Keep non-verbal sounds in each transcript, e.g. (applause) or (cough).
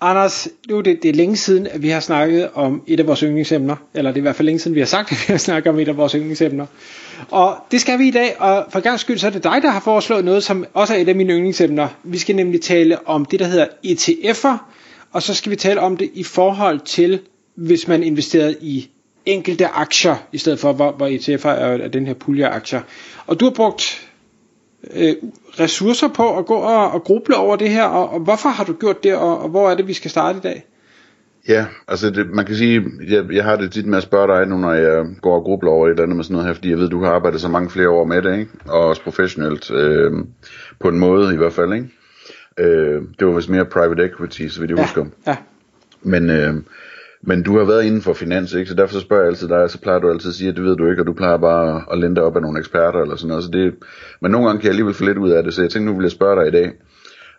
Anders, nu er det, det er længe siden, at vi har snakket om et af vores yndlingsemner. Eller det er i hvert fald længe siden, vi har sagt, (laughs) at vi har snakket om et af vores yndlingsemner. Og det skal vi i dag, og for gang skyld, så er det dig, der har foreslået noget, som også er et af mine yndlingsemner. Vi skal nemlig tale om det, der hedder ETF'er, og så skal vi tale om det i forhold til, hvis man investerede i enkelte aktier, i stedet for, hvor, hvor ETF'er er, er den her pulje af aktier. Og du har brugt øh, ressourcer på at gå og, og gruble over det her, og, og hvorfor har du gjort det, og, og hvor er det, vi skal starte i dag? Ja, altså det, man kan sige, jeg, jeg har det tit med at spørge dig nu, når jeg går og grubler over et eller andet med sådan noget her, fordi jeg ved, du har arbejdet så mange flere år med det, ikke? og også professionelt, øh, på en måde i hvert fald. Ikke? Øh, det var vist mere private equity, så vidt jeg ja, husker. Ja. Men, øh, men du har været inden for finans, ikke? så derfor så spørger jeg altid dig, så plejer du altid at sige, at det ved du ikke, og du plejer bare at lente op af nogle eksperter eller sådan noget. Så det, men nogle gange kan jeg alligevel få lidt ud af det, så jeg tænkte, nu vil jeg spørge dig i dag,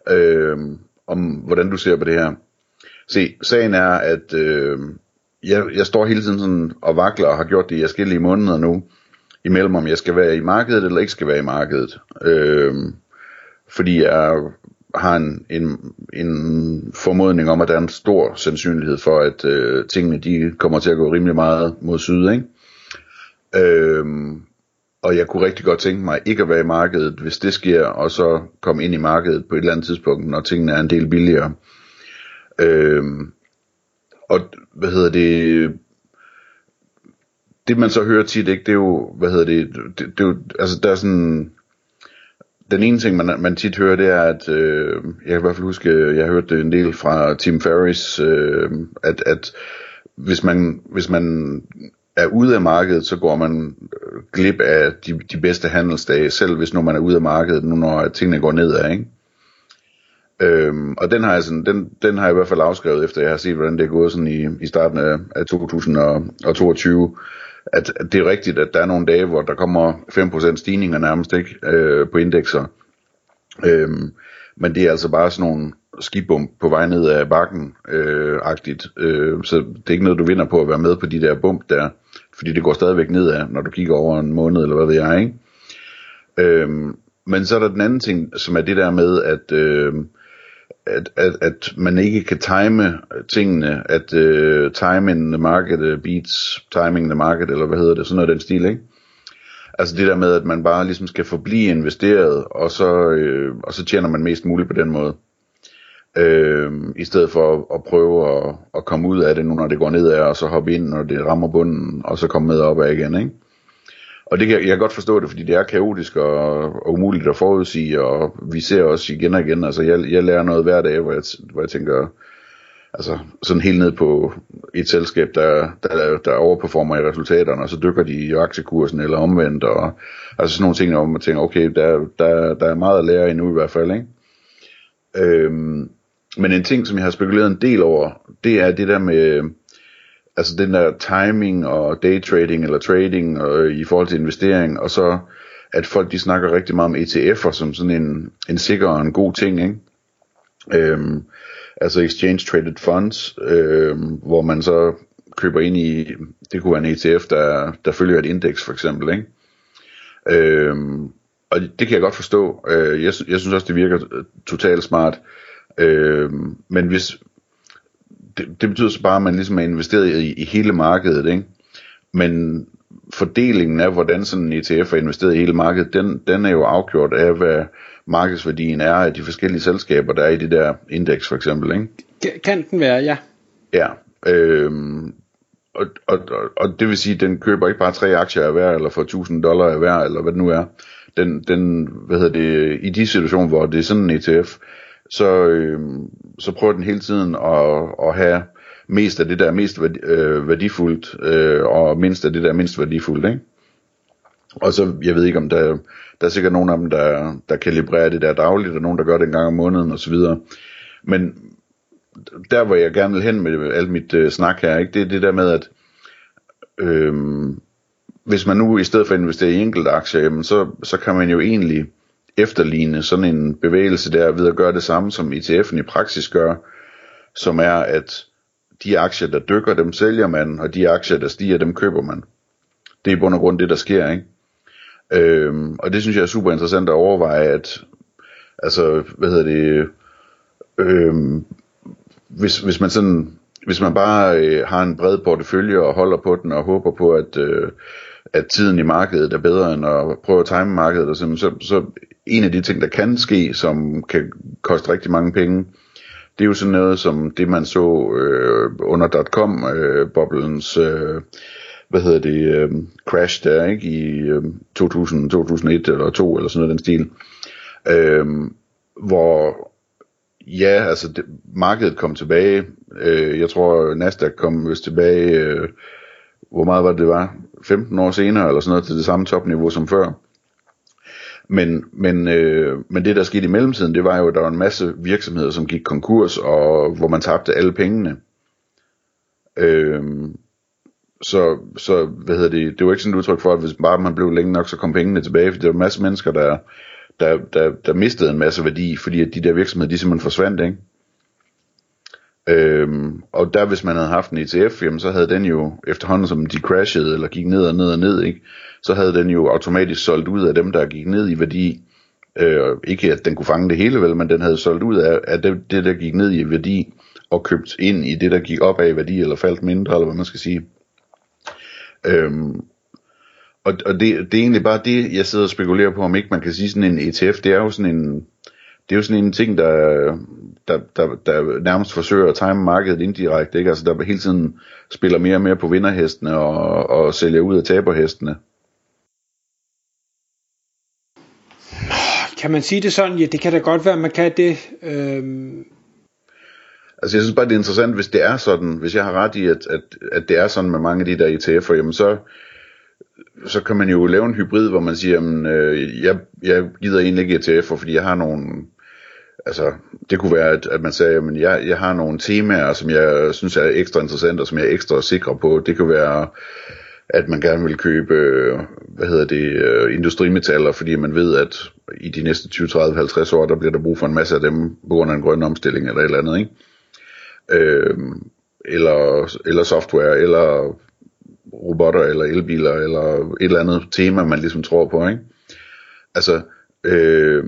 øh, om hvordan du ser på det her. Se, sagen er, at øh, jeg, jeg står hele tiden sådan og vakler og har gjort det i forskellige måneder nu, imellem om jeg skal være i markedet eller ikke skal være i markedet. Øh, fordi jeg har en, en, en formodning om, at der er en stor sandsynlighed for, at øh, tingene de kommer til at gå rimelig meget mod syd. Ikke? Øhm, og jeg kunne rigtig godt tænke mig ikke at være i markedet, hvis det sker, og så komme ind i markedet på et eller andet tidspunkt, når tingene er en del billigere. Øhm, og hvad hedder det, det man så hører tit, ikke, det er jo, hvad hedder det, det, det er jo, altså der er sådan, den ene ting man, man tit hører, det er, at, øh, jeg kan i hvert fald huske, jeg har hørt det en del fra Tim Ferris, øh, at, at hvis man, hvis man er ude af markedet, så går man øh, glip af de, de bedste handelsdage, selv hvis nu man er ude af markedet, nu når tingene går nedad, ikke? Øhm, og den har, jeg sådan, den, den har jeg i hvert fald afskrevet, efter jeg har set, hvordan det er gået sådan i, i starten af, af 2022. At, at det er rigtigt, at der er nogle dage, hvor der kommer 5% stigninger nærmest ikke øh, på indekser. Øhm, men det er altså bare sådan nogle skibump på vej ned af bakken øh, agtigt. Øh, så det er ikke noget, du vinder på at være med på de der bump der. Fordi det går stadigvæk nedad, når du kigger over en måned, eller hvad ved jeg, ikke? Øhm, men så er der den anden ting, som er det der med, at... Øh, at, at, at man ikke kan time tingene, at uh, time in the market uh, beats timing the market, eller hvad hedder det, sådan noget den stil, ikke? Altså det der med, at man bare ligesom skal forblive investeret, og så, øh, og så tjener man mest muligt på den måde. Øh, I stedet for at, at prøve at, at komme ud af det nu, når det går nedad, og så hoppe ind, når det rammer bunden, og så komme med op af igen, ikke? Og det kan, jeg kan godt forstå det, fordi det er kaotisk og, og umuligt at forudsige, og vi ser også igen og igen, altså jeg, jeg lærer noget hver dag, hvor jeg, hvor jeg tænker, altså sådan helt ned på et selskab, der, der, der overperformer i resultaterne, og så dykker de i aktiekursen eller omvendt, og altså sådan nogle ting, hvor man tænker, okay, der, der, der er meget at lære endnu i hvert fald, ikke? Øhm, men en ting, som jeg har spekuleret en del over, det er det der med, altså den der timing og daytrading eller trading og, øh, i forhold til investering, og så at folk de snakker rigtig meget om ETF'er som sådan en, en sikker og en god ting, ikke? Øhm, altså exchange traded funds, øhm, hvor man så køber ind i, det kunne være en ETF, der, der følger et indeks for eksempel, ikke? Øhm, og det kan jeg godt forstå. Øh, jeg, jeg synes også, det virker øh, totalt smart. Øh, men hvis, det, det betyder så bare, at man ligesom er investeret i, i hele markedet, ikke? Men fordelingen af, hvordan sådan en ETF er investeret i hele markedet, den, den er jo afgjort af, hvad markedsværdien er af de forskellige selskaber, der er i det der indeks for eksempel, ikke? Kan den være, ja. Ja, øhm, og, og, og, og det vil sige, at den køber ikke bare tre aktier af hver, eller for 1000 dollar af hver, eller hvad det nu er. Den, den, hvad hedder det, i de situationer, hvor det er sådan en ETF, så, øh, så prøver den hele tiden at, at have mest af det, der er mest værdi, øh, værdifuldt, øh, og mindst af det, der er mindst værdifuldt, ikke? Og så, jeg ved ikke om der, der er sikkert nogen af dem, der, der kalibrerer det der dagligt, og nogen, der gør det en gang om måneden, og så videre. Men der, hvor jeg gerne vil hen med alt mit øh, snak her, ikke, det er det der med, at øh, hvis man nu i stedet for at investere i enkelte aktier, jamen så, så kan man jo egentlig efterligne sådan en bevægelse der ved at gøre det samme, som ETF'en i praksis gør, som er, at de aktier, der dykker, dem sælger man, og de aktier, der stiger, dem køber man. Det er i bund og grund det, der sker, ikke? Øhm, og det synes jeg er super interessant at overveje, at altså, hvad hedder det, øhm, hvis, hvis man sådan, hvis man bare øh, har en bred portefølje og holder på den og håber på, at, øh, at tiden i markedet er bedre end at prøve at time markedet, og sådan, så, så en af de ting, der kan ske, som kan koste rigtig mange penge, det er jo sådan noget som det, man så øh, under dotcom-boblens, øh, øh, hvad hedder det, øh, crash der, ikke, i øh, 2000, 2001 eller 2 eller sådan noget den stil, øh, hvor ja, altså det, markedet kom tilbage, øh, jeg tror Nasdaq kom vist tilbage, øh, hvor meget var det, det var, 15 år senere eller sådan noget, til det samme topniveau som før. Men, men, øh, men det der skete i mellemtiden, det var jo, at der var en masse virksomheder, som gik konkurs, og hvor man tabte alle pengene. Øh, så, så hvad hedder det, det var ikke sådan et udtryk for, at hvis bare man blev længe nok, så kom pengene tilbage, for der var en masse mennesker, der, der, der, der mistede en masse værdi, fordi at de der virksomheder, de simpelthen forsvandt, ikke? Øhm, og der hvis man havde haft en ETF, jamen, så havde den jo efterhånden som de crashede eller gik ned og ned og ned, ikke? Så havde den jo automatisk solgt ud af dem, der gik ned i værdi. Øh, ikke at den kunne fange det hele vel, men den havde solgt ud af, af det, det, der gik ned i værdi, og købt ind i det, der gik op af værdi, eller faldt mindre, eller hvad man skal sige. Øhm, og og det, det er egentlig bare det, jeg sidder og spekulerer på, om ikke man kan sige sådan en ETF, det er jo sådan en, det er jo sådan en ting, der, der, der, der nærmest forsøger at time markedet indirekte, ikke? Altså der hele tiden spiller mere og mere på vinderhestene og, og sælger ud af taberhestene. Kan man sige det sådan? Ja, det kan da godt være, man kan det. Øhm... Altså jeg synes bare, det er interessant, hvis det er sådan, hvis jeg har ret i, at, at, at det er sådan med mange af de der ETF'er, jamen så, så kan man jo lave en hybrid, hvor man siger, jamen, øh, jeg, jeg gider egentlig ikke ETF'er, fordi jeg har nogle, altså det kunne være, at, at man sagde, jamen, jeg, jeg har nogle temaer, som jeg synes er ekstra interessante, og som jeg er ekstra sikker på. Det kan være at man gerne vil købe, hvad hedder det, øh, industrimetaller, fordi man ved, at i de næste 20, 30, 50 år, der bliver der brug for en masse af dem, på grund af en grøn omstilling eller et eller andet, ikke? Øh, eller, eller software, eller robotter, eller elbiler, eller et eller andet tema, man ligesom tror på, ikke? Altså, øh,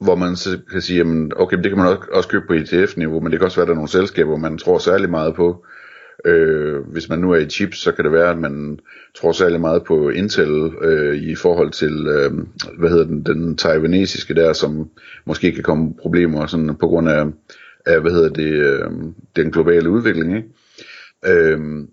hvor man så kan sige, jamen, okay, det kan man også købe på ETF-niveau, men det kan også være, at der er nogle selskaber, man tror særlig meget på, Øh, hvis man nu er i chips, så kan det være, at man tror særlig meget på Intel øh, i forhold til, øh, hvad hedder den, den taiwanesiske der, som måske kan komme problemer sådan på grund af, af hvad hedder det, øh, den globale udvikling. Ikke? Øh,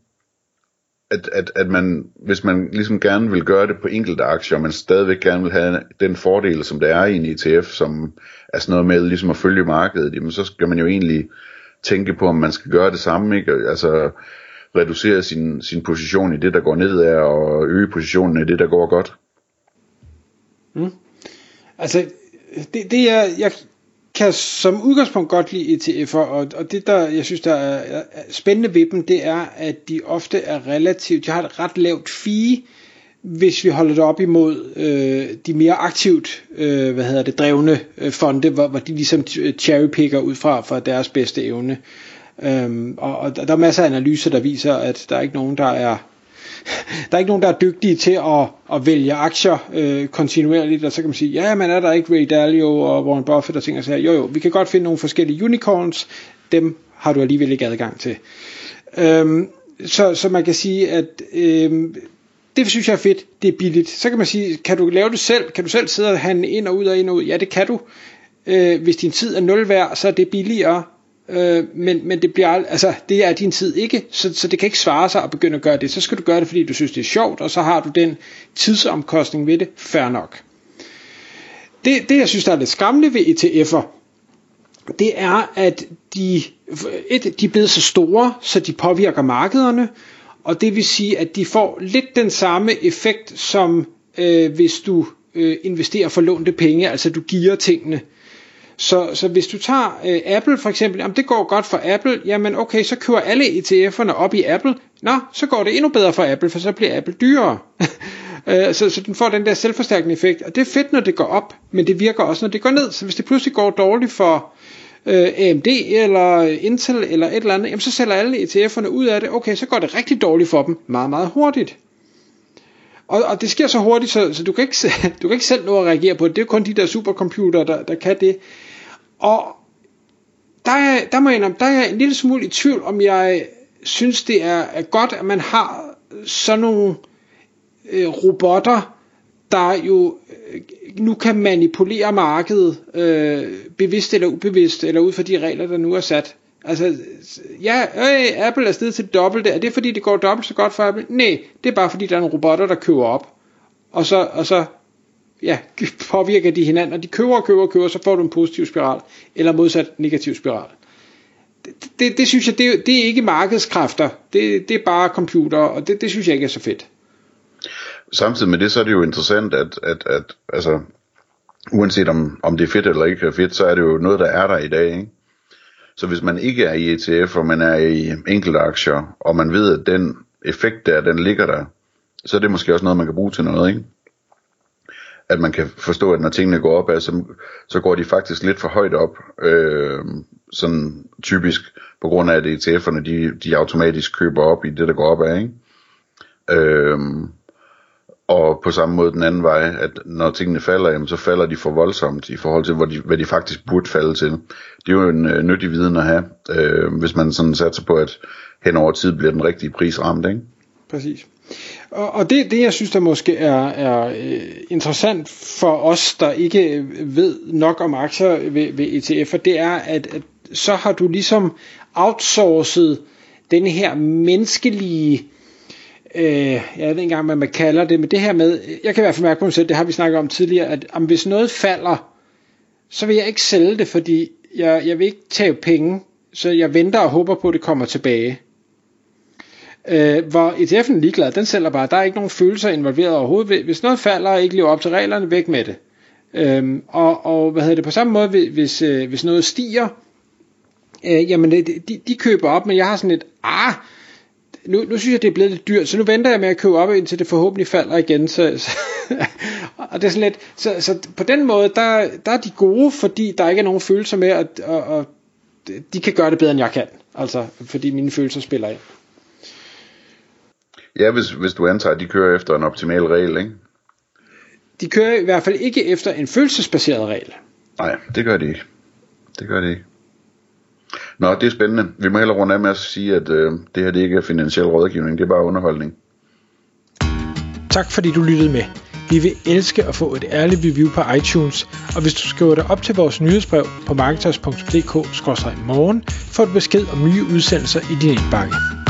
at, at, at man, hvis man ligesom gerne vil gøre det på enkelte aktier, og man stadigvæk gerne vil have den fordel, som der er i en ETF, som er sådan noget med ligesom at følge markedet, jamen så skal man jo egentlig tænke på, om man skal gøre det samme, ikke? Altså reducere sin, sin position i det, der går nedad, og øge positionen i det, der går godt. Mm. Altså, det, det er, jeg kan som udgangspunkt godt lide ETF'er, og, og det der, jeg synes, der er, er spændende ved dem, det er, at de ofte er relativt, de har et ret lavt fee, hvis vi holder det op imod øh, de mere aktivt øh, hvad hedder det, drevne øh, fonde, hvor, hvor de ligesom cherrypicker ud fra, for deres bedste evne. Øhm, og, og der er masser af analyser, der viser, at der er ikke nogen, der er (laughs) der er ikke nogen, der er dygtige til at, at vælge aktier øh, kontinuerligt, og så kan man sige, ja, men er der ikke Ray Dalio og Warren Buffett og ting og sager? Jo, jo, vi kan godt finde nogle forskellige unicorns, dem har du alligevel ikke adgang til. Øhm, så, så man kan sige, at øhm, det synes jeg er fedt, det er billigt. Så kan man sige, kan du lave det selv? Kan du selv sidde og handle ind og ud og ind og ud? Ja, det kan du. Øh, hvis din tid er nul værd, så er det billigere. Øh, men, men det bliver altså det er din tid ikke, så, så det kan ikke svare sig at begynde at gøre det. Så skal du gøre det, fordi du synes det er sjovt, og så har du den tidsomkostning ved det, fair nok. Det, det jeg synes der er lidt skræmmende ved ETF'er, det er at de, et, de er blevet så store, så de påvirker markederne, og det vil sige, at de får lidt den samme effekt, som øh, hvis du øh, investerer for lånte penge, altså du giver tingene. Så, så hvis du tager øh, Apple for eksempel, jamen det går godt for Apple, jamen okay, så kører alle ETF'erne op i Apple, Nå, så går det endnu bedre for Apple, for så bliver Apple dyrere. (laughs) Øh, så, så den får den der selvforstærkende effekt. Og det er fedt, når det går op, men det virker også, når det går ned. Så hvis det pludselig går dårligt for øh, AMD eller Intel eller et eller andet, jamen så sælger alle ETF'erne ud af det. Okay, så går det rigtig dårligt for dem meget, meget hurtigt. Og, og det sker så hurtigt, så, så du, kan ikke, (laughs) du kan ikke selv nå at reagere på det. Det er kun de der supercomputere, der, der kan det. Og der er, der, må jeg, der er jeg en lille smule i tvivl, om jeg synes, det er, er godt, at man har sådan nogle øh, robotter, der jo øh, nu kan manipulere markedet, øh, bevidst eller ubevidst, eller ud fra de regler, der nu er sat. Altså, ja, øh, Apple er stedet til dobbelt. Er det fordi, det går dobbelt så godt for Apple? Nej, det er bare fordi, der er nogle robotter, der køber op. Og så, og så ja, (laughs) påvirker de hinanden, og de køber og køber og køber, så får du en positiv spiral, eller modsat negativ spiral. Det, det, det synes jeg, det, det er ikke markedskræfter, det, det er bare computer, og det, det synes jeg ikke er så fedt. Samtidig med det, så er det jo interessant, at, at, at altså, uanset om, om det er fedt eller ikke er fedt, så er det jo noget, der er der i dag, ikke? Så hvis man ikke er i ETF, og man er i enkelte aktier, og man ved, at den effekt der, den ligger der, så er det måske også noget, man kan bruge til noget, ikke? At man kan forstå, at når tingene går op, altså, så går de faktisk lidt for højt op, øh, sådan typisk på grund af, at ETF'erne, de, de automatisk køber op i det, der går op af, ikke? Øh, og på samme måde den anden vej, at når tingene falder, jamen, så falder de for voldsomt i forhold til, hvor de, hvad de faktisk burde falde til. Det er jo en øh, nyttig viden at have, øh, hvis man sådan satser på, at hen over tid bliver den rigtige pris ramt. Ikke? Præcis. Og, og det, det, jeg synes, der måske er, er øh, interessant for os, der ikke øh, ved nok om aktier ved, ved ETF'er, det er, at, at så har du ligesom outsourcet den her menneskelige øh, jeg ved ikke engang, hvad man kalder det, men det her med, jeg kan i hvert fald mærke på mig selv, det har vi snakket om tidligere, at om hvis noget falder, så vil jeg ikke sælge det, fordi jeg, jeg vil ikke tage penge, så jeg venter og håber på, at det kommer tilbage. Øh, hvor ETF'en er ligeglad, den sælger bare, der er ikke nogen følelser involveret overhovedet. Hvis noget falder og ikke lever op til reglerne, væk med det. Øhm, og, og hvad hedder det på samme måde, hvis, øh, hvis noget stiger, øh, jamen de, de, de køber op, men jeg har sådan et, ah, nu, nu synes jeg, det er blevet lidt dyrt, så nu venter jeg med at købe op, indtil det forhåbentlig falder igen. Så, så (laughs) og det er sådan lidt, så, så på den måde, der, der er de gode, fordi der ikke er nogen følelser med, at, og, og de kan gøre det bedre, end jeg kan. Altså, fordi mine følelser spiller ind. Ja, hvis, hvis du antager, at de kører efter en optimal regel, ikke? De kører i hvert fald ikke efter en følelsesbaseret regel. Nej, det gør de ikke. Det gør de ikke. Nå, det er spændende. Vi må hellere runde af med at sige, at øh, det her det ikke er finansiel rådgivning, det er bare underholdning. Tak fordi du lyttede med. Vi vil elske at få et ærligt review på iTunes, og hvis du skriver dig op til vores nyhedsbrev på marketers.dk-morgen, får du besked om nye udsendelser i din indbakke.